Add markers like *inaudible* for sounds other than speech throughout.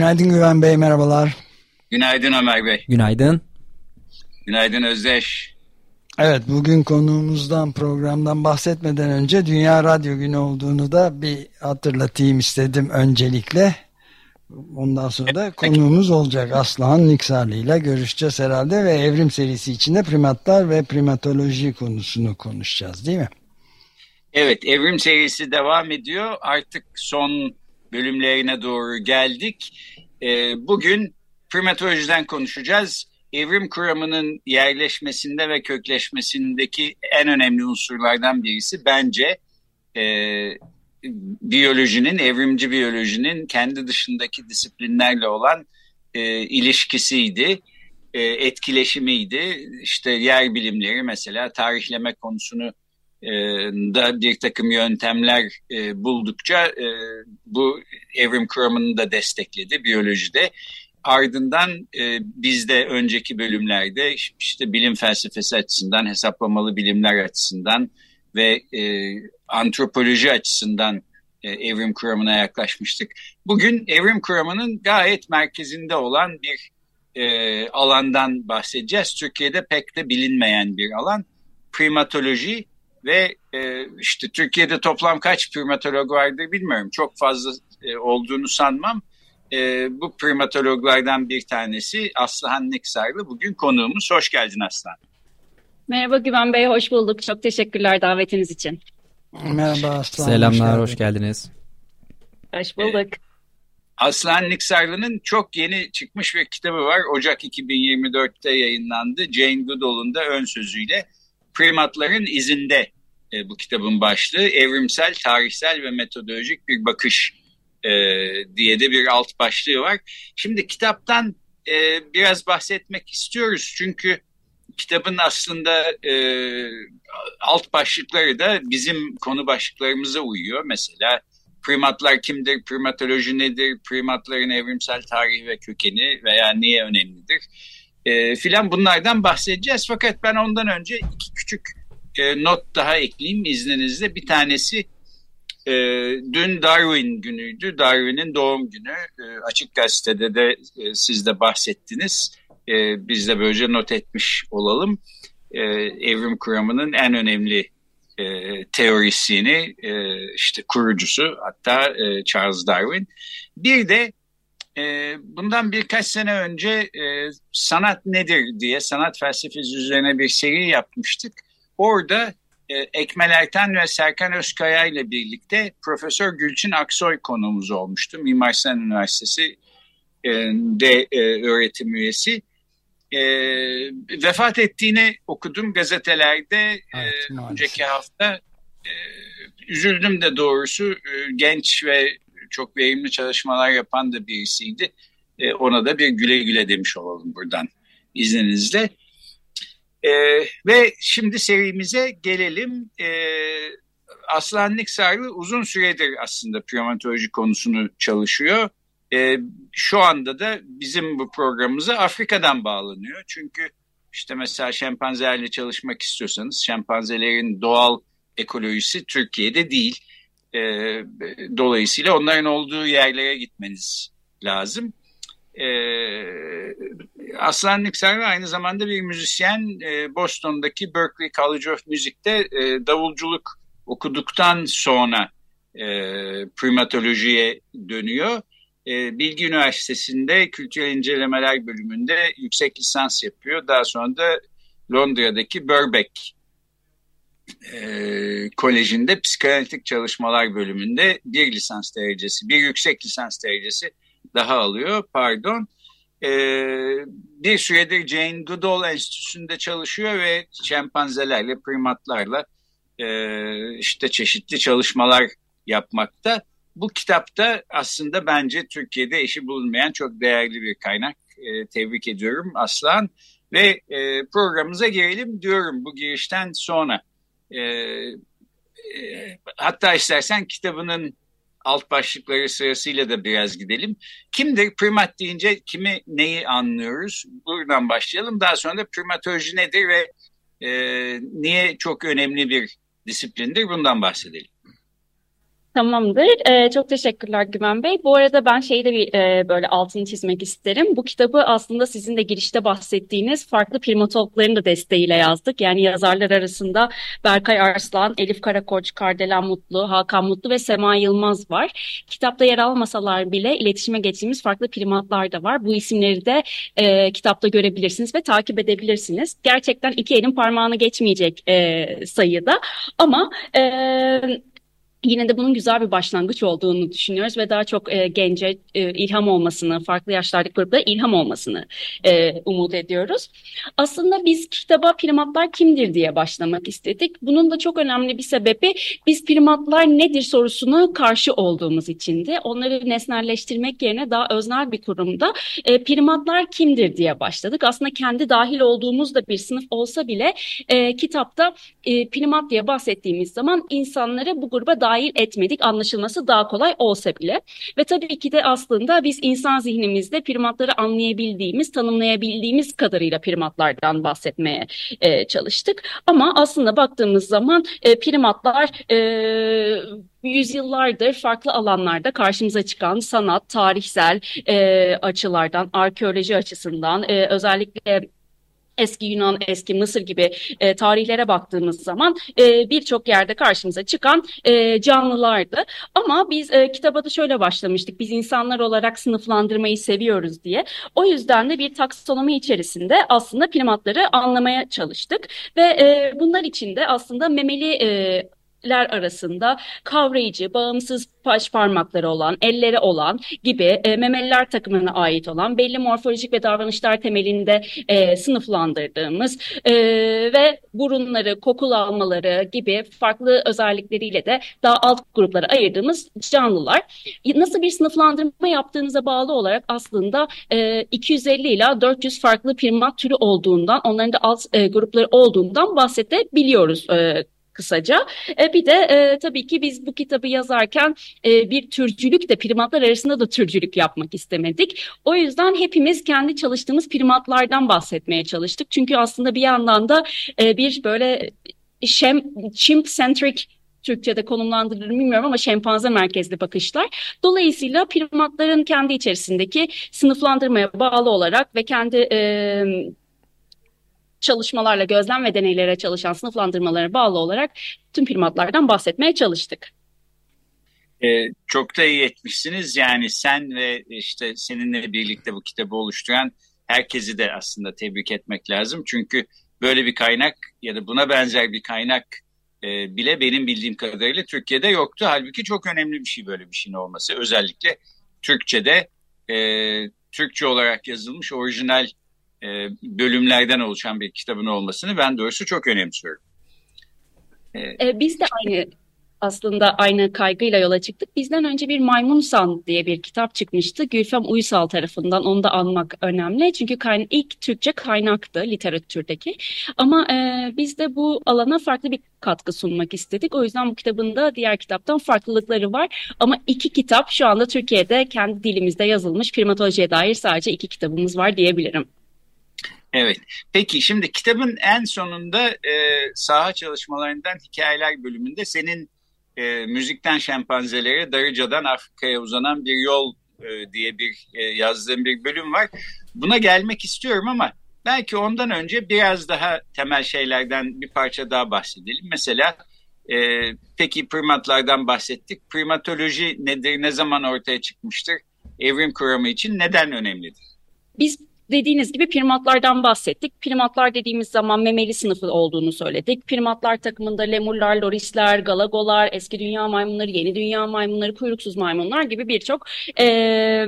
Günaydın Güven Bey, merhabalar. Günaydın Ömer Bey. Günaydın. Günaydın Özdeş. Evet, bugün konuğumuzdan, programdan bahsetmeden önce Dünya Radyo Günü olduğunu da bir hatırlatayım istedim öncelikle. Ondan sonra da konuğumuz olacak. Aslıhan Niksarlı ile görüşeceğiz herhalde ve evrim serisi içinde primatlar ve primatoloji konusunu konuşacağız değil mi? Evet, evrim serisi devam ediyor. Artık son bölümlerine doğru geldik. Ee, bugün primatolojiden konuşacağız. Evrim kuramının yerleşmesinde ve kökleşmesindeki en önemli unsurlardan birisi bence e, biyolojinin, evrimci biyolojinin kendi dışındaki disiplinlerle olan e, ilişkisiydi, e, etkileşimiydi. İşte yer bilimleri mesela tarihleme konusunu e, da bir takım yöntemler e, buldukça e, bu evrim kuramını da destekledi biyolojide. Ardından e, bizde önceki bölümlerde işte bilim felsefesi açısından, hesaplamalı bilimler açısından ve e, antropoloji açısından e, evrim kuramına yaklaşmıştık. Bugün evrim kuramının gayet merkezinde olan bir e, alandan bahsedeceğiz. Türkiye'de pek de bilinmeyen bir alan primatoloji ve e, işte Türkiye'de toplam kaç primatolog vardır bilmiyorum. Çok fazla e, olduğunu sanmam. E, bu primatologlardan bir tanesi Aslıhan Niksarlı. Bugün konuğumuz. Hoş geldin Aslan. Merhaba Güven Bey, hoş bulduk. Çok teşekkürler davetiniz için. Merhaba Aslan. Selamlar, hoş, hoş geldiniz. Hoş bulduk. Aslan Niksarlı'nın çok yeni çıkmış bir kitabı var. Ocak 2024'te yayınlandı. Jane Goodall'un da ön sözüyle Primatların izinde e, bu kitabın başlığı. Evrimsel, tarihsel ve metodolojik bir bakış e, diye de bir alt başlığı var. Şimdi kitaptan e, biraz bahsetmek istiyoruz. Çünkü kitabın aslında e, alt başlıkları da bizim konu başlıklarımıza uyuyor. Mesela primatlar kimdir, primatoloji nedir, primatların evrimsel tarihi ve kökeni veya niye önemlidir e, filan bunlardan bahsedeceğiz. Fakat ben ondan önce iki küçük e, not daha ekleyeyim izninizle. Bir tanesi e, dün Darwin günüydü. Darwin'in doğum günü. E, açık gazetede de e, siz de bahsettiniz. E, biz de böylece not etmiş olalım. E, evrim kuramının en önemli e, teorisini e, işte kurucusu hatta e, Charles Darwin. Bir de e, bundan birkaç sene önce e, sanat nedir diye sanat felsefesi üzerine bir seri yapmıştık. Orada e, Ekmel Erten ve Serkan Özkaya ile birlikte Profesör Gülçin Aksoy konuğumuz olmuştu. Mimar Sinan Üniversitesi e, de e, öğretim üyesi. E, vefat ettiğini okudum gazetelerde evet, e, önceki hafta. E, üzüldüm de doğrusu e, genç ve çok verimli çalışmalar yapan da birisiydi. E, ona da bir güle güle demiş olalım buradan izninizle. E, ve şimdi serimize gelelim. E, Aslan Niksarlı uzun süredir aslında primatoloji konusunu çalışıyor. E, şu anda da bizim bu programımıza Afrika'dan bağlanıyor. Çünkü işte mesela şempanzelerle çalışmak istiyorsanız şempanzelerin doğal ekolojisi Türkiye'de değil. E, dolayısıyla onların olduğu yerlere gitmeniz lazım. E, Aslan Niksar aynı zamanda bir müzisyen. E, Boston'daki Berkeley College of Music'te e, davulculuk okuduktan sonra e, primatolojiye dönüyor. E, Bilgi Üniversitesi'nde kültürel incelemeler bölümünde yüksek lisans yapıyor. Daha sonra da Londra'daki Birkbeck e, Koleji'nde psikanalitik çalışmalar bölümünde bir lisans derecesi, bir yüksek lisans derecesi daha alıyor. Pardon. E, bir süredir Jane Goodall Enstitüsü'nde çalışıyor ve şempanzelerle, primatlarla e, işte çeşitli çalışmalar yapmakta. bu kitapta aslında bence Türkiye'de eşi bulunmayan çok değerli bir kaynak. E, tebrik ediyorum Aslan. Ve e, programımıza girelim diyorum bu girişten sonra. E, e, hatta istersen kitabının alt başlıkları sırasıyla da biraz gidelim. Kimdir? Primat deyince kimi neyi anlıyoruz? Buradan başlayalım. Daha sonra da primatoloji nedir ve e, niye çok önemli bir disiplindir? Bundan bahsedelim. Tamamdır. Ee, çok teşekkürler Güven Bey. Bu arada ben şeyi de bir e, böyle altını çizmek isterim. Bu kitabı aslında sizin de girişte bahsettiğiniz farklı primatologların da desteğiyle yazdık. Yani yazarlar arasında Berkay Arslan, Elif Karakoç, Kardelen Mutlu, Hakan Mutlu ve Sema Yılmaz var. Kitapta yer almasalar bile iletişime geçtiğimiz farklı primatlar da var. Bu isimleri de e, kitapta görebilirsiniz ve takip edebilirsiniz. Gerçekten iki elin parmağını geçmeyecek e, sayıda ama... E, yine de bunun güzel bir başlangıç olduğunu düşünüyoruz ve daha çok e, gence e, ilham olmasını, farklı yaşlardaki gruplara ilham olmasını e, umut ediyoruz. Aslında biz kitaba primatlar kimdir diye başlamak istedik. Bunun da çok önemli bir sebebi biz primatlar nedir sorusunu karşı olduğumuz içindi. Onları nesnelleştirmek yerine daha öznel bir kurumda e, primatlar kimdir diye başladık. Aslında kendi dahil olduğumuz da bir sınıf olsa bile e, kitapta e, primat diye bahsettiğimiz zaman insanları bu gruba dahil etmedik anlaşılması daha kolay olsa bile. Ve tabii ki de aslında biz insan zihnimizde primatları anlayabildiğimiz, tanımlayabildiğimiz kadarıyla primatlardan bahsetmeye e, çalıştık. Ama aslında baktığımız zaman e, primatlar e, yüzyıllardır farklı alanlarda karşımıza çıkan sanat, tarihsel e, açılardan, arkeoloji açısından, e, özellikle eski Yunan, eski Mısır gibi e, tarihlere baktığımız zaman e, birçok yerde karşımıza çıkan e, canlılardı. Ama biz e, kitaba da şöyle başlamıştık. Biz insanlar olarak sınıflandırmayı seviyoruz diye. O yüzden de bir taksonomi içerisinde aslında primatları anlamaya çalıştık. Ve e, bunlar içinde aslında memeli e, ler arasında kavrayıcı, bağımsız baş parmakları olan, elleri olan gibi e, memeliler takımına ait olan belli morfolojik ve davranışlar temelinde e, sınıflandırdığımız e, ve burunları, kokulu almaları gibi farklı özellikleriyle de daha alt gruplara ayırdığımız canlılar. Nasıl bir sınıflandırma yaptığınıza bağlı olarak aslında e, 250 ila 400 farklı primat türü olduğundan, onların da alt e, grupları olduğundan bahsedebiliyoruz e, kısaca. E, bir de e, tabii ki biz bu kitabı yazarken e, bir türcülük de primatlar arasında da türcülük yapmak istemedik. O yüzden hepimiz kendi çalıştığımız primatlardan bahsetmeye çalıştık. Çünkü aslında bir yandan da e, bir böyle şem, chimp-centric Türkçe'de konumlandırılır bilmiyorum ama şempanze merkezli bakışlar. Dolayısıyla primatların kendi içerisindeki sınıflandırmaya bağlı olarak ve kendi e, çalışmalarla, gözlem ve deneylere çalışan sınıflandırmalara bağlı olarak tüm primatlardan bahsetmeye çalıştık. Ee, çok da iyi etmişsiniz. Yani sen ve işte seninle birlikte bu kitabı oluşturan herkesi de aslında tebrik etmek lazım. Çünkü böyle bir kaynak ya da buna benzer bir kaynak e, bile benim bildiğim kadarıyla Türkiye'de yoktu. Halbuki çok önemli bir şey böyle bir şeyin olması. Özellikle Türkçe'de e, Türkçe olarak yazılmış orijinal e, bölümlerden oluşan bir kitabın olmasını ben doğrusu çok önemsiyorum. E, e, biz de aynı aslında aynı kaygıyla yola çıktık. Bizden önce bir Maymun San diye bir kitap çıkmıştı. Gülfem Uysal tarafından onu da anmak önemli. Çünkü kayna ilk Türkçe kaynaktı literatürdeki. Ama e, biz de bu alana farklı bir katkı sunmak istedik. O yüzden bu kitabın da diğer kitaptan farklılıkları var. Ama iki kitap şu anda Türkiye'de kendi dilimizde yazılmış primatolojiye dair sadece iki kitabımız var diyebilirim. Evet. Peki şimdi kitabın en sonunda e, saha çalışmalarından hikayeler bölümünde senin e, müzikten şempanzelere, Darıca'dan Afrika'ya uzanan bir yol e, diye bir e, yazdığım bir bölüm var. Buna gelmek istiyorum ama belki ondan önce biraz daha temel şeylerden bir parça daha bahsedelim. Mesela e, peki primatlardan bahsettik. Primatoloji nedir, ne zaman ortaya çıkmıştır? Evrim kuramı için neden önemlidir? Biz dediğiniz gibi primatlardan bahsettik. Primatlar dediğimiz zaman memeli sınıfı olduğunu söyledik. Primatlar takımında lemurlar, lorisler, galagolar, eski dünya maymunları, yeni dünya maymunları, kuyruksuz maymunlar gibi birçok e,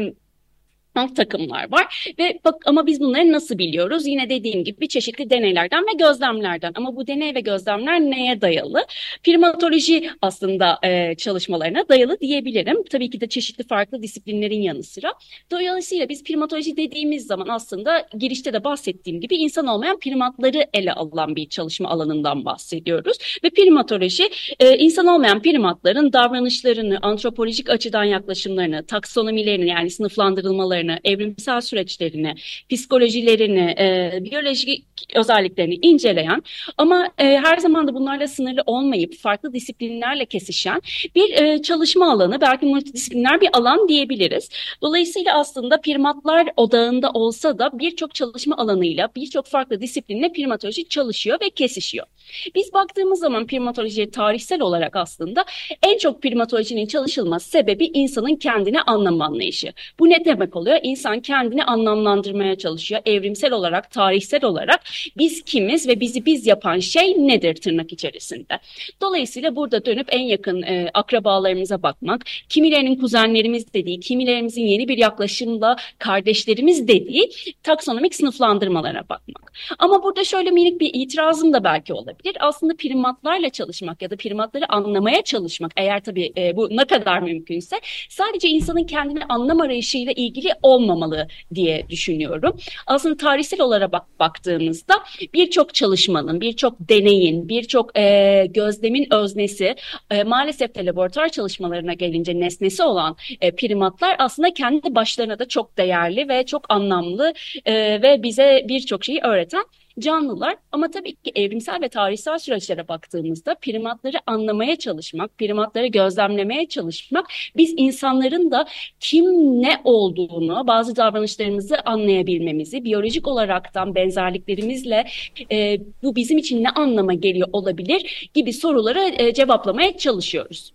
takımlar var ve bak ama biz bunları nasıl biliyoruz? Yine dediğim gibi çeşitli deneylerden ve gözlemlerden. Ama bu deney ve gözlemler neye dayalı? Primatoloji aslında e, çalışmalarına dayalı diyebilirim. Tabii ki de çeşitli farklı disiplinlerin yanı sıra. Dolayısıyla biz primatoloji dediğimiz zaman aslında girişte de bahsettiğim gibi insan olmayan primatları ele alan bir çalışma alanından bahsediyoruz. Ve primatoloji e, insan olmayan primatların davranışlarını, antropolojik açıdan yaklaşımlarını, taksonomilerini yani sınıflandırılmalarını yapılarını, evrimsel süreçlerini, psikolojilerini, e, biyolojik özelliklerini inceleyen ama e, her zaman da bunlarla sınırlı olmayıp farklı disiplinlerle kesişen bir e, çalışma alanı, belki multidisipliner bir alan diyebiliriz. Dolayısıyla aslında primatlar odağında olsa da birçok çalışma alanıyla, birçok farklı disiplinle primatoloji çalışıyor ve kesişiyor. Biz baktığımız zaman primatolojiye tarihsel olarak aslında en çok primatolojinin çalışılması sebebi insanın kendini anlam anlayışı. Bu ne demek oluyor? İnsan kendini anlamlandırmaya çalışıyor. Evrimsel olarak, tarihsel olarak biz kimiz ve bizi biz yapan şey nedir tırnak içerisinde. Dolayısıyla burada dönüp en yakın e, akrabalarımıza bakmak, kimilerinin kuzenlerimiz dediği, kimilerimizin yeni bir yaklaşımla kardeşlerimiz dediği taksonomik sınıflandırmalara bakmak. Ama burada şöyle minik bir itirazım da belki olabilir. Aslında primatlarla çalışmak ya da primatları anlamaya çalışmak eğer tabii e, bu ne kadar mümkünse sadece insanın kendini anlam arayışıyla ilgili olmamalı diye düşünüyorum. Aslında tarihsel olarak bak, baktığımızda birçok çalışmanın, birçok deneyin, birçok e, gözlemin öznesi e, maalesef de laboratuvar çalışmalarına gelince nesnesi olan e, primatlar aslında kendi başlarına da çok değerli ve çok anlamlı e, ve bize birçok şeyi öğreten canlılar ama tabii ki evrimsel ve tarihsel süreçlere baktığımızda primatları anlamaya çalışmak, primatları gözlemlemeye çalışmak biz insanların da kim ne olduğunu, bazı davranışlarımızı anlayabilmemizi, biyolojik olaraktan benzerliklerimizle e, bu bizim için ne anlama geliyor olabilir gibi soruları e, cevaplamaya çalışıyoruz.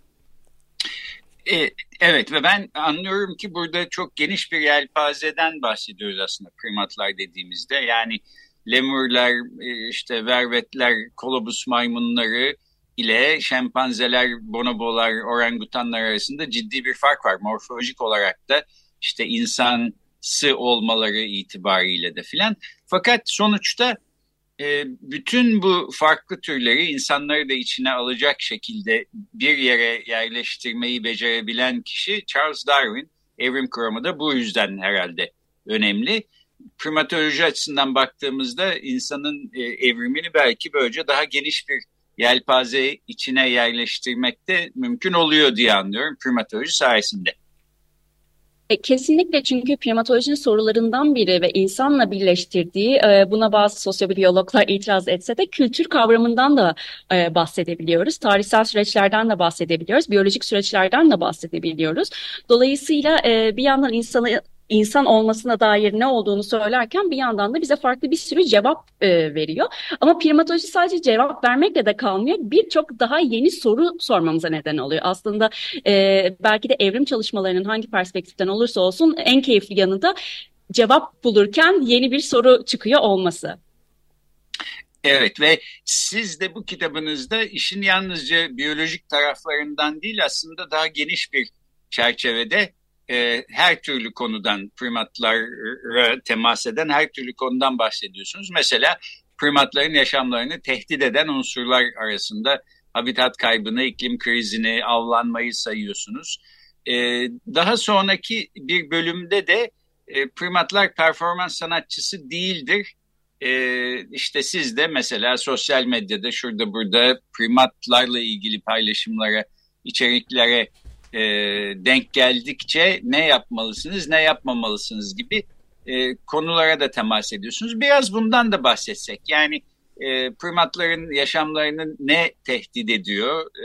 E, evet ve ben anlıyorum ki burada çok geniş bir yelpazeden bahsediyoruz aslında primatlar dediğimizde. Yani lemurlar, e, işte vervetler, kolobus maymunları ile şempanzeler, bonobolar, orangutanlar arasında ciddi bir fark var. Morfolojik olarak da işte insansı olmaları itibariyle de filan. Fakat sonuçta e, bütün bu farklı türleri insanları da içine alacak şekilde bir yere yerleştirmeyi becerebilen kişi Charles Darwin. Evrim kuramı da bu yüzden herhalde önemli primatoloji açısından baktığımızda insanın e, evrimini belki böylece daha geniş bir yelpaze içine yerleştirmek de mümkün oluyor diye anlıyorum primatoloji sayesinde. E, kesinlikle çünkü primatolojinin sorularından biri ve insanla birleştirdiği e, buna bazı sosyobiyologlar itiraz etse de kültür kavramından da e, bahsedebiliyoruz. Tarihsel süreçlerden de bahsedebiliyoruz. Biyolojik süreçlerden de bahsedebiliyoruz. Dolayısıyla bir yandan insanı insan olmasına dair ne olduğunu söylerken bir yandan da bize farklı bir sürü cevap e, veriyor. Ama primatoloji sadece cevap vermekle de kalmıyor. Birçok daha yeni soru sormamıza neden oluyor. Aslında e, belki de evrim çalışmalarının hangi perspektiften olursa olsun en keyifli yanı da cevap bulurken yeni bir soru çıkıyor olması. Evet ve siz de bu kitabınızda işin yalnızca biyolojik taraflarından değil aslında daha geniş bir çerçevede e, her türlü konudan primatlara temas eden her türlü konudan bahsediyorsunuz. Mesela primatların yaşamlarını tehdit eden unsurlar arasında habitat kaybını, iklim krizini, avlanmayı sayıyorsunuz. E, daha sonraki bir bölümde de e, primatlar performans sanatçısı değildir. E, işte siz de mesela sosyal medyada şurada burada primatlarla ilgili paylaşımlara, içeriklere e, denk geldikçe ne yapmalısınız, ne yapmamalısınız gibi e, konulara da temas ediyorsunuz. Biraz bundan da bahsetsek. Yani e, primatların yaşamlarını ne tehdit ediyor? E,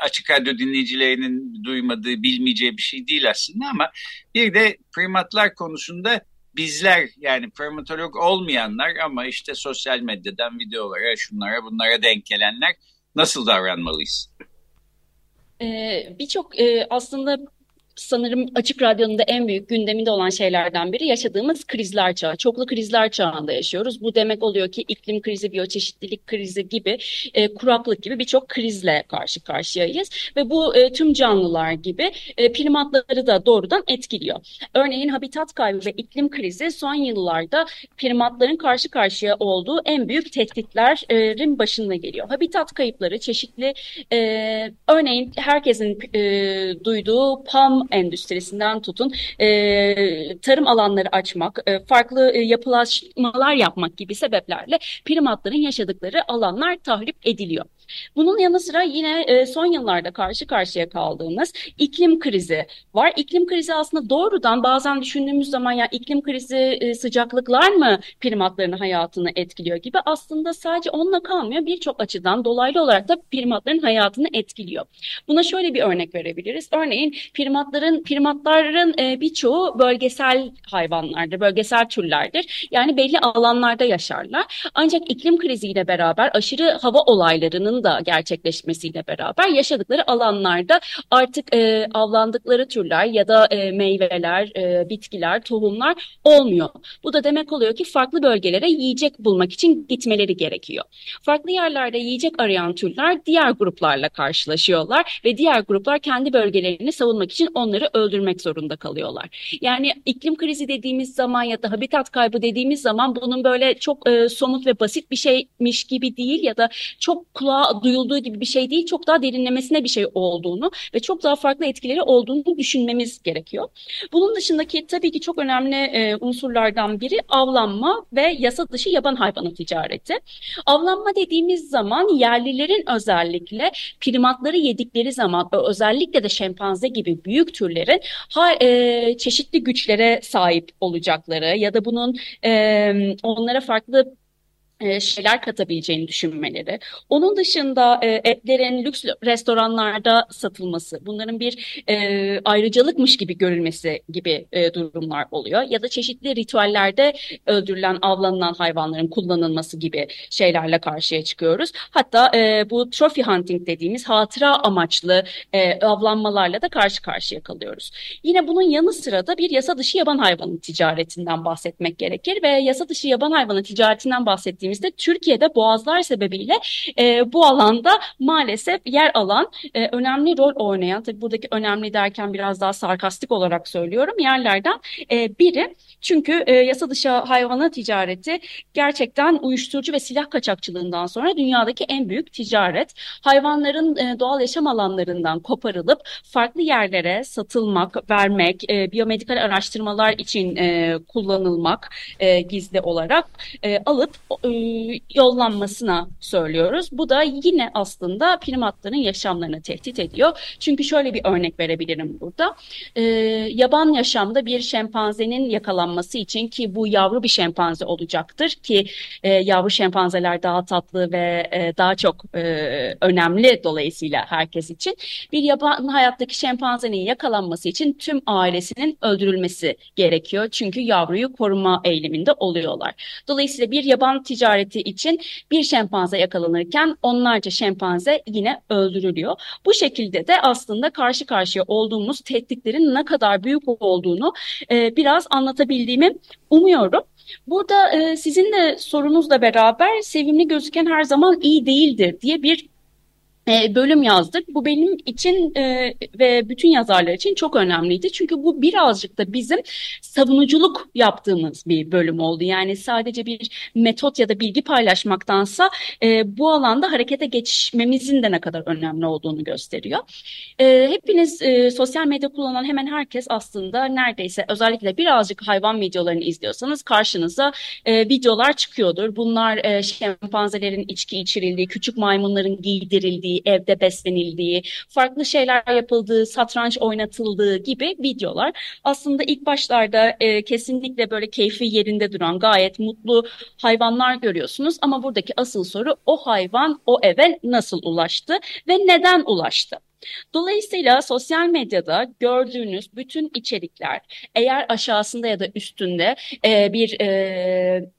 açık radyo dinleyicilerinin duymadığı, bilmeyeceği bir şey değil aslında ama bir de primatlar konusunda bizler yani primatolog olmayanlar ama işte sosyal medyadan videolara, şunlara, bunlara denk gelenler nasıl davranmalıyız? Ee, Birçok e, aslında sanırım Açık Radyo'nun da en büyük gündeminde olan şeylerden biri yaşadığımız krizler çağı. Çoklu krizler çağında yaşıyoruz. Bu demek oluyor ki iklim krizi, biyoçeşitlilik krizi gibi, e, kuraklık gibi birçok krizle karşı karşıyayız. Ve bu e, tüm canlılar gibi e, primatları da doğrudan etkiliyor. Örneğin habitat kaybı ve iklim krizi son yıllarda primatların karşı karşıya olduğu en büyük tehditlerin başında geliyor. Habitat kayıpları çeşitli, e, örneğin herkesin e, duyduğu palm endüstrisinden tutun e, tarım alanları açmak, e, farklı e, yapılaşmalar yapmak gibi sebeplerle primatların yaşadıkları alanlar tahrip ediliyor. Bunun yanı sıra yine e, son yıllarda karşı karşıya kaldığımız iklim krizi var. İklim krizi aslında doğrudan bazen düşündüğümüz zaman ya iklim krizi e, sıcaklıklar mı primatların hayatını etkiliyor gibi aslında sadece onunla kalmıyor. Birçok açıdan dolaylı olarak da primatların hayatını etkiliyor. Buna şöyle bir örnek verebiliriz. Örneğin primatların primatların e, birçoğu bölgesel hayvanlardır, bölgesel türlerdir. Yani belli alanlarda yaşarlar. Ancak iklim kriziyle beraber aşırı hava olaylarının da gerçekleşmesiyle beraber yaşadıkları alanlarda artık e, avlandıkları türler ya da e, meyveler, e, bitkiler, tohumlar olmuyor. Bu da demek oluyor ki farklı bölgelere yiyecek bulmak için gitmeleri gerekiyor. Farklı yerlerde yiyecek arayan türler diğer gruplarla karşılaşıyorlar ve diğer gruplar kendi bölgelerini savunmak için onları öldürmek zorunda kalıyorlar. Yani iklim krizi dediğimiz zaman ya da habitat kaybı dediğimiz zaman bunun böyle çok e, somut ve basit bir şeymiş gibi değil ya da çok kulağa duyulduğu gibi bir şey değil, çok daha derinlemesine bir şey olduğunu ve çok daha farklı etkileri olduğunu düşünmemiz gerekiyor. Bunun dışındaki tabii ki çok önemli e, unsurlardan biri avlanma ve yasa dışı yaban hayvanı ticareti. Avlanma dediğimiz zaman yerlilerin özellikle primatları yedikleri zaman özellikle de şempanze gibi büyük türlerin ha, e, çeşitli güçlere sahip olacakları ya da bunun e, onlara farklı şeyler katabileceğini düşünmeleri. Onun dışında e, etlerin lüks restoranlarda satılması, bunların bir e, ayrıcalıkmış gibi görülmesi gibi e, durumlar oluyor. Ya da çeşitli ritüellerde öldürülen, avlanılan hayvanların kullanılması gibi şeylerle karşıya çıkıyoruz. Hatta e, bu trophy hunting dediğimiz hatıra amaçlı e, avlanmalarla da karşı karşıya kalıyoruz. Yine bunun yanı sıra da bir yasa dışı yaban hayvanı ticaretinden bahsetmek gerekir ve yasa dışı yaban hayvanı ticaretinden bahsettiğimiz bahsettiğimizde Türkiye'de boğazlar sebebiyle e, bu alanda maalesef yer alan e, önemli rol oynayan, tabii buradaki önemli derken biraz daha sarkastik olarak söylüyorum yerlerden e, biri. Çünkü e, yasa dışı hayvanat ticareti gerçekten uyuşturucu ve silah kaçakçılığından sonra dünyadaki en büyük ticaret. Hayvanların e, doğal yaşam alanlarından koparılıp farklı yerlere satılmak, vermek, e, biyomedikal araştırmalar için e, kullanılmak e, gizli olarak e, alıp e, yollanmasına söylüyoruz. Bu da yine aslında primatların yaşamlarını tehdit ediyor. Çünkü şöyle bir örnek verebilirim burada. E, yaban yaşamda bir şempanzenin yakalanması için ki bu yavru bir şempanze olacaktır ki e, yavru şempanzeler daha tatlı ve e, daha çok e, önemli dolayısıyla herkes için. Bir yaban hayattaki şempanzenin yakalanması için tüm ailesinin öldürülmesi gerekiyor. Çünkü yavruyu koruma eğiliminde oluyorlar. Dolayısıyla bir yaban ticaret ticareti için bir şempanze yakalanırken onlarca şempanze yine öldürülüyor. Bu şekilde de aslında karşı karşıya olduğumuz tehditlerin ne kadar büyük olduğunu e, biraz anlatabildiğimi umuyorum. Burada e, sizin de sorunuzla beraber sevimli gözüken her zaman iyi değildir diye bir e, bölüm yazdık. Bu benim için e, ve bütün yazarlar için çok önemliydi. Çünkü bu birazcık da bizim savunuculuk yaptığımız bir bölüm oldu. Yani sadece bir metot ya da bilgi paylaşmaktansa e, bu alanda harekete geçmemizin de ne kadar önemli olduğunu gösteriyor. E, hepiniz e, sosyal medya kullanan hemen herkes aslında neredeyse özellikle birazcık hayvan videolarını izliyorsanız karşınıza e, videolar çıkıyordur. Bunlar e, şempanzelerin içki içirildiği, küçük maymunların giydirildiği, evde beslenildiği, farklı şeyler yapıldığı, satranç oynatıldığı gibi videolar. Aslında ilk başlarda e, kesinlikle böyle keyfi yerinde duran gayet mutlu hayvanlar görüyorsunuz ama buradaki asıl soru o hayvan o eve nasıl ulaştı ve neden ulaştı? Dolayısıyla sosyal medyada gördüğünüz bütün içerikler eğer aşağısında ya da üstünde e, bir e,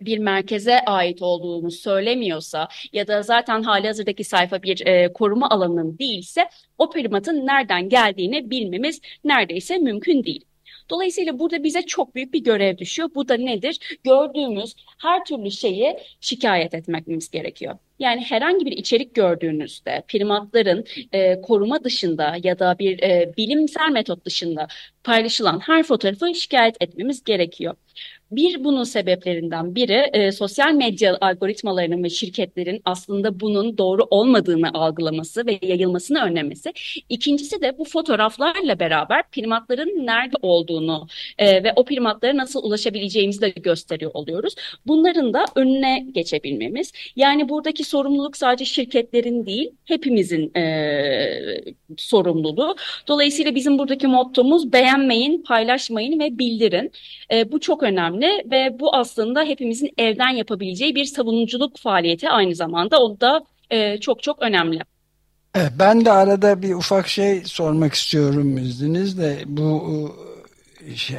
bir merkeze ait olduğunu söylemiyorsa ya da zaten hali hazırdaki sayfa bir e, koruma alanının değilse o primatın nereden geldiğini bilmemiz neredeyse mümkün değil. Dolayısıyla burada bize çok büyük bir görev düşüyor. Bu da nedir? Gördüğümüz her türlü şeyi şikayet etmemiz gerekiyor. Yani herhangi bir içerik gördüğünüzde primatların e, koruma dışında ya da bir e, bilimsel metot dışında paylaşılan her fotoğrafı şikayet etmemiz gerekiyor. Bir bunun sebeplerinden biri e, sosyal medya algoritmalarının ve şirketlerin aslında bunun doğru olmadığını algılaması ve yayılmasını önlemesi. İkincisi de bu fotoğraflarla beraber primatların nerede olduğunu e, ve o primatlara nasıl ulaşabileceğimizi de gösteriyor oluyoruz. Bunların da önüne geçebilmemiz. Yani buradaki sorumluluk sadece şirketlerin değil, hepimizin e, sorumluluğu. Dolayısıyla bizim buradaki mottomuz beğenmeyin, paylaşmayın ve bildirin. E, bu çok önemli ve bu aslında hepimizin evden yapabileceği bir savunuculuk faaliyeti aynı zamanda. O da e, çok çok önemli. Ben de arada bir ufak şey sormak istiyorum izninizle. Bu e, şey,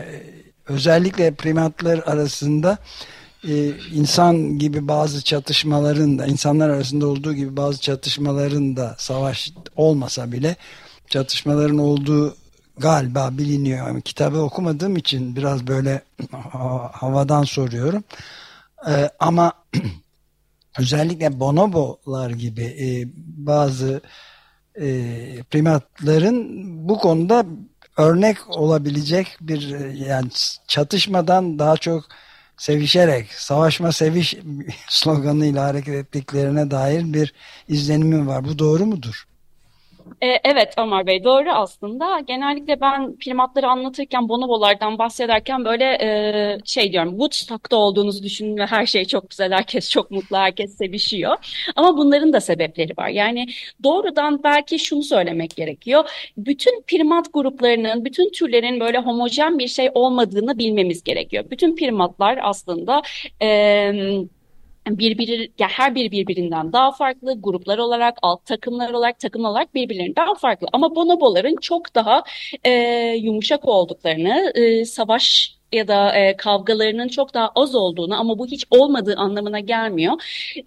özellikle primatlar arasında e, insan gibi bazı çatışmaların da insanlar arasında olduğu gibi bazı çatışmaların da savaş olmasa bile çatışmaların olduğu galiba biliniyor. Yani kitabı okumadığım için biraz böyle havadan soruyorum. Ee, ama *clears throat* özellikle bonobolar gibi e, bazı e, primatların bu konuda örnek olabilecek bir yani çatışmadan daha çok sevişerek, savaşma seviş *laughs* sloganıyla hareket ettiklerine dair bir izlenimim var. Bu doğru mudur? E, evet Ömer Bey doğru aslında. Genellikle ben primatları anlatırken bonobolardan bahsederken böyle e, şey diyorum Woodstock'ta olduğunuzu düşünün ve her şey çok güzel, herkes çok mutlu, herkes sevişiyor. Ama bunların da sebepleri var. Yani doğrudan belki şunu söylemek gerekiyor. Bütün primat gruplarının, bütün türlerin böyle homojen bir şey olmadığını bilmemiz gerekiyor. Bütün primatlar aslında... E, birbiri ya her biri birbirinden daha farklı gruplar olarak alt takımlar olarak takım olarak birbirlerinden farklı. Ama bonoboların çok daha e, yumuşak olduklarını e, savaş ya da e, kavgalarının çok daha az olduğunu ama bu hiç olmadığı anlamına gelmiyor.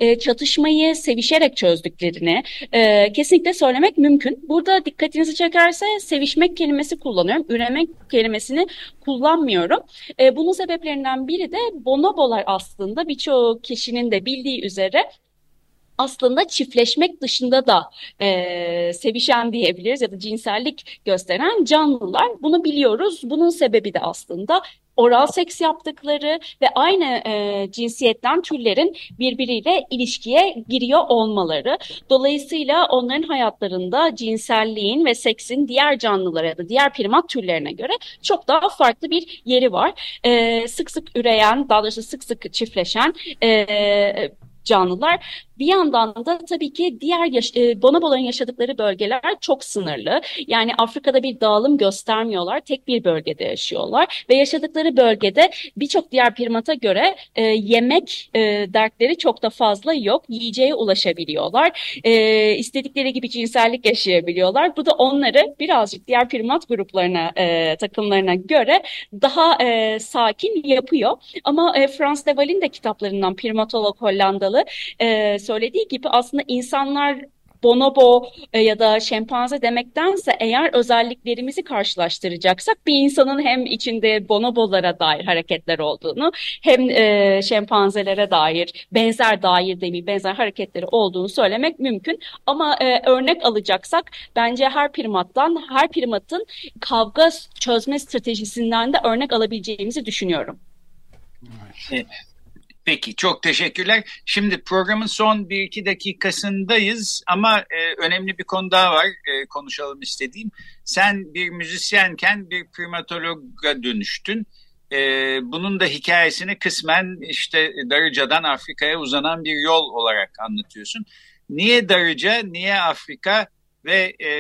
E, çatışmayı sevişerek çözdüklerini e, kesinlikle söylemek mümkün. Burada dikkatinizi çekerse sevişmek kelimesi kullanıyorum. Üremek kelimesini kullanmıyorum. E, bunun sebeplerinden biri de bonobolar aslında birçok kişinin de bildiği üzere aslında çiftleşmek dışında da e, sevişen diyebiliriz ya da cinsellik gösteren canlılar. Bunu biliyoruz. Bunun sebebi de aslında oral seks yaptıkları ve aynı e, cinsiyetten türlerin birbiriyle ilişkiye giriyor olmaları. Dolayısıyla onların hayatlarında cinselliğin ve seksin diğer canlılara ya da diğer primat türlerine göre çok daha farklı bir yeri var. E, sık sık üreyen, daha doğrusu sık sık çiftleşen e, canlılar. Bir yandan da tabii ki diğer yaş e, bonoboların yaşadıkları bölgeler çok sınırlı. Yani Afrika'da bir dağılım göstermiyorlar. Tek bir bölgede yaşıyorlar ve yaşadıkları bölgede birçok diğer primata göre e, yemek e, dertleri çok da fazla yok. Yiyeceğe ulaşabiliyorlar. E, istedikleri gibi cinsellik yaşayabiliyorlar. Bu da onları birazcık diğer primat gruplarına, e, takımlarına göre daha e, sakin yapıyor. Ama e, Frans de Waal'in de kitaplarından primatolog Hollandalı e, söylediği gibi aslında insanlar bonobo e, ya da şempanze demektense eğer özelliklerimizi karşılaştıracaksak bir insanın hem içinde bonobolara dair hareketler olduğunu hem e, şempanzelere dair benzer dair demeyeyim benzer hareketleri olduğunu söylemek mümkün. Ama e, örnek alacaksak bence her primattan her primatın kavga çözme stratejisinden de örnek alabileceğimizi düşünüyorum. Evet. Peki çok teşekkürler. Şimdi programın son bir iki dakikasındayız ama e, önemli bir konu daha var e, konuşalım istediğim. Sen bir müzisyenken bir primatologa dönüştün. E, bunun da hikayesini kısmen işte Darıca'dan Afrika'ya uzanan bir yol olarak anlatıyorsun. Niye Darıca, niye Afrika ve e,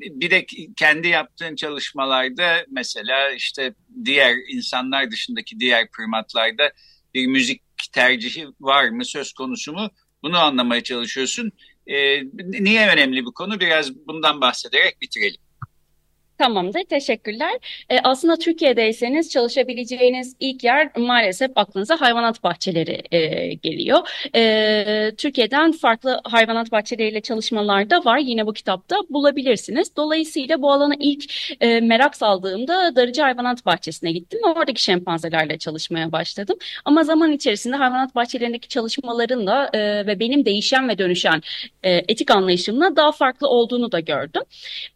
bir de kendi yaptığın çalışmalarda mesela işte diğer insanlar dışındaki diğer primatlarda bir müzik tercihi var mı söz konusu mu bunu anlamaya çalışıyorsun. E, niye önemli bu konu biraz bundan bahsederek bitirelim. Tamamdır, teşekkürler. E, aslında Türkiye'deyseniz çalışabileceğiniz ilk yer maalesef aklınıza hayvanat bahçeleri e, geliyor. E, Türkiye'den farklı hayvanat bahçeleriyle çalışmalar da var. Yine bu kitapta bulabilirsiniz. Dolayısıyla bu alana ilk e, merak saldığımda Darıcı Hayvanat Bahçesi'ne gittim oradaki şempanzelerle çalışmaya başladım. Ama zaman içerisinde hayvanat bahçelerindeki çalışmalarınla e, ve benim değişen ve dönüşen e, etik anlayışımla daha farklı olduğunu da gördüm.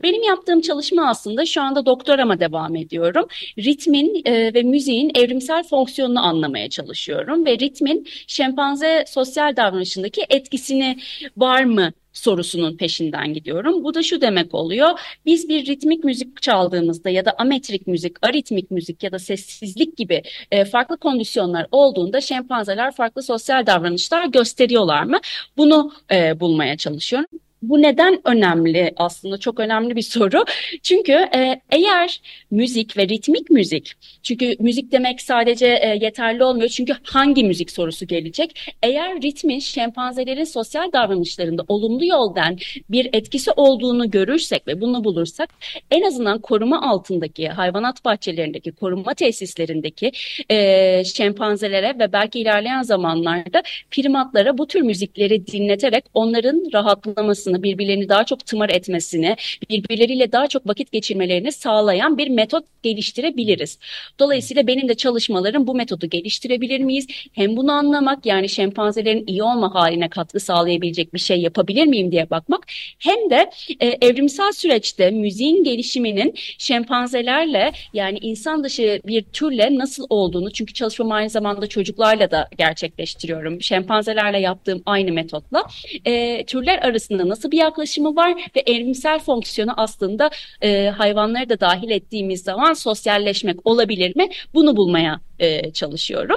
Benim yaptığım çalışma aslında aslında şu anda doktorama devam ediyorum. Ritmin e, ve müziğin evrimsel fonksiyonunu anlamaya çalışıyorum ve ritmin şempanze sosyal davranışındaki etkisini var mı sorusunun peşinden gidiyorum. Bu da şu demek oluyor. Biz bir ritmik müzik çaldığımızda ya da ametrik müzik, aritmik müzik ya da sessizlik gibi e, farklı kondisyonlar olduğunda şempanzeler farklı sosyal davranışlar gösteriyorlar mı? Bunu e, bulmaya çalışıyorum. Bu neden önemli aslında çok önemli bir soru. *laughs* Çünkü e, eğer müzik ve ritmik müzik, çünkü müzik demek sadece e, yeterli olmuyor çünkü hangi müzik sorusu gelecek. Eğer ritmin şempanzelerin sosyal davranışlarında olumlu yoldan bir etkisi olduğunu görürsek ve bunu bulursak en azından koruma altındaki hayvanat bahçelerindeki koruma tesislerindeki e, şempanzelere ve belki ilerleyen zamanlarda primatlara bu tür müzikleri dinleterek onların rahatlamasını olmasını, birbirlerini daha çok tımar etmesini, birbirleriyle daha çok vakit geçirmelerini sağlayan bir metot geliştirebiliriz. Dolayısıyla benim de çalışmalarım bu metodu geliştirebilir miyiz? Hem bunu anlamak yani şempanzelerin iyi olma haline katkı sağlayabilecek bir şey yapabilir miyim diye bakmak hem de e, evrimsel süreçte müziğin gelişiminin şempanzelerle yani insan dışı bir türle nasıl olduğunu çünkü çalışmamı aynı zamanda çocuklarla da gerçekleştiriyorum. Şempanzelerle yaptığım aynı metotla e, türler arasında nasıl nasıl bir yaklaşımı var ve evrimsel fonksiyonu aslında e, hayvanları da dahil ettiğimiz zaman sosyalleşmek olabilir mi? Bunu bulmaya e, çalışıyorum.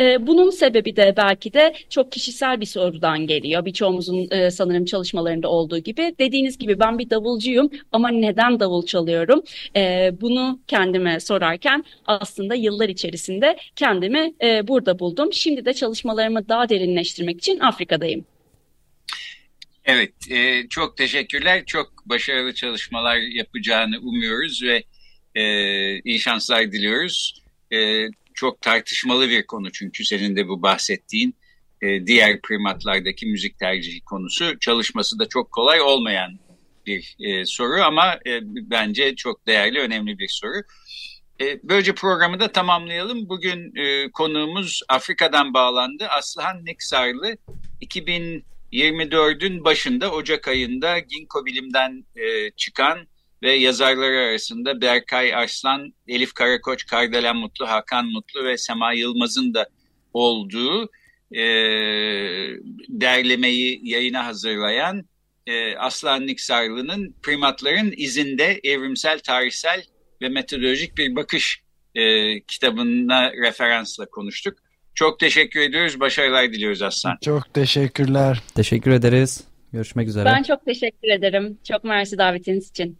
E, bunun sebebi de belki de çok kişisel bir sorudan geliyor. Birçoğumuzun e, sanırım çalışmalarında olduğu gibi. Dediğiniz gibi ben bir davulcuyum ama neden davul çalıyorum? E, bunu kendime sorarken aslında yıllar içerisinde kendimi e, burada buldum. Şimdi de çalışmalarımı daha derinleştirmek için Afrika'dayım. Evet, e, çok teşekkürler. Çok başarılı çalışmalar yapacağını umuyoruz ve e, iyi şanslar diliyoruz. E, çok tartışmalı bir konu çünkü senin de bu bahsettiğin e, diğer primatlardaki müzik tercihi konusu çalışması da çok kolay olmayan bir e, soru ama e, bence çok değerli, önemli bir soru. E, böylece programı da tamamlayalım. Bugün e, konuğumuz Afrika'dan bağlandı. Aslıhan Niksarlı 2000 24'ün başında Ocak ayında Ginkgo Bilim'den e, çıkan ve yazarları arasında Berkay Arslan, Elif Karakoç, Kardelen Mutlu, Hakan Mutlu ve Sema Yılmaz'ın da olduğu e, derlemeyi yayına hazırlayan e, Aslan Niksarlı'nın primatların izinde evrimsel, tarihsel ve metodolojik bir bakış e, kitabına referansla konuştuk. Çok teşekkür ediyoruz. Başarılar diliyoruz Aslan. Çok teşekkürler. Teşekkür ederiz. Görüşmek üzere. Ben çok teşekkür ederim. Çok mersi davetiniz için.